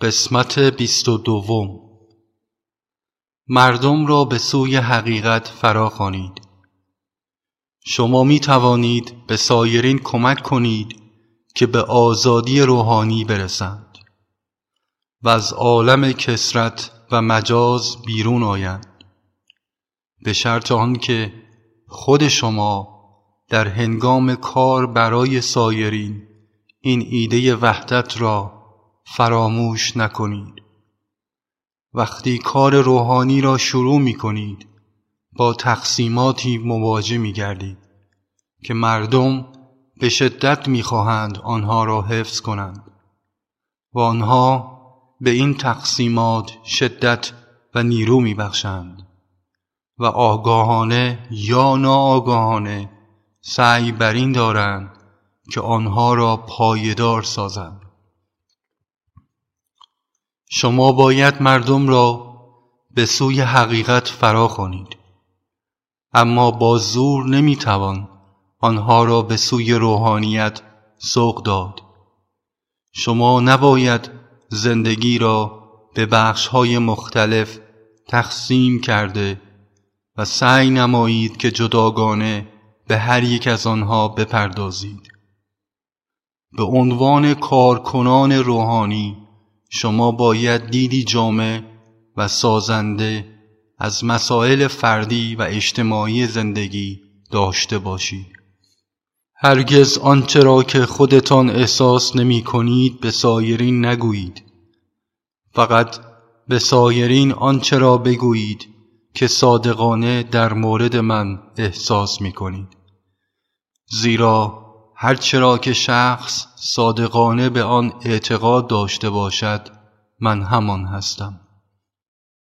قسمت بیست و دوم. مردم را به سوی حقیقت فرا خوانید. شما می توانید به سایرین کمک کنید که به آزادی روحانی برسند و از عالم کسرت و مجاز بیرون آیند. به شرط آنکه خود شما در هنگام کار برای سایرین این ایده وحدت را فراموش نکنید. وقتی کار روحانی را شروع می کنید با تقسیماتی مواجه می گردید که مردم به شدت می خواهند آنها را حفظ کنند و آنها به این تقسیمات شدت و نیرو می بخشند و آگاهانه یا ناآگاهانه سعی بر این دارند که آنها را پایدار سازند. شما باید مردم را به سوی حقیقت فرا خوانید اما با زور نمی‌توان آنها را به سوی روحانیت سوق داد. شما نباید زندگی را به بخشهای مختلف تقسیم کرده و سعی نمایید که جداگانه به هر یک از آنها بپردازید. به عنوان کارکنان روحانی شما باید دیدی جامع و سازنده از مسائل فردی و اجتماعی زندگی داشته باشید هرگز آنچه را که خودتان احساس نمی کنید به سایرین نگویید. فقط به سایرین آنچه را بگویید که صادقانه در مورد من احساس می کنید. زیرا هرچرا که شخص صادقانه به آن اعتقاد داشته باشد من همان هستم.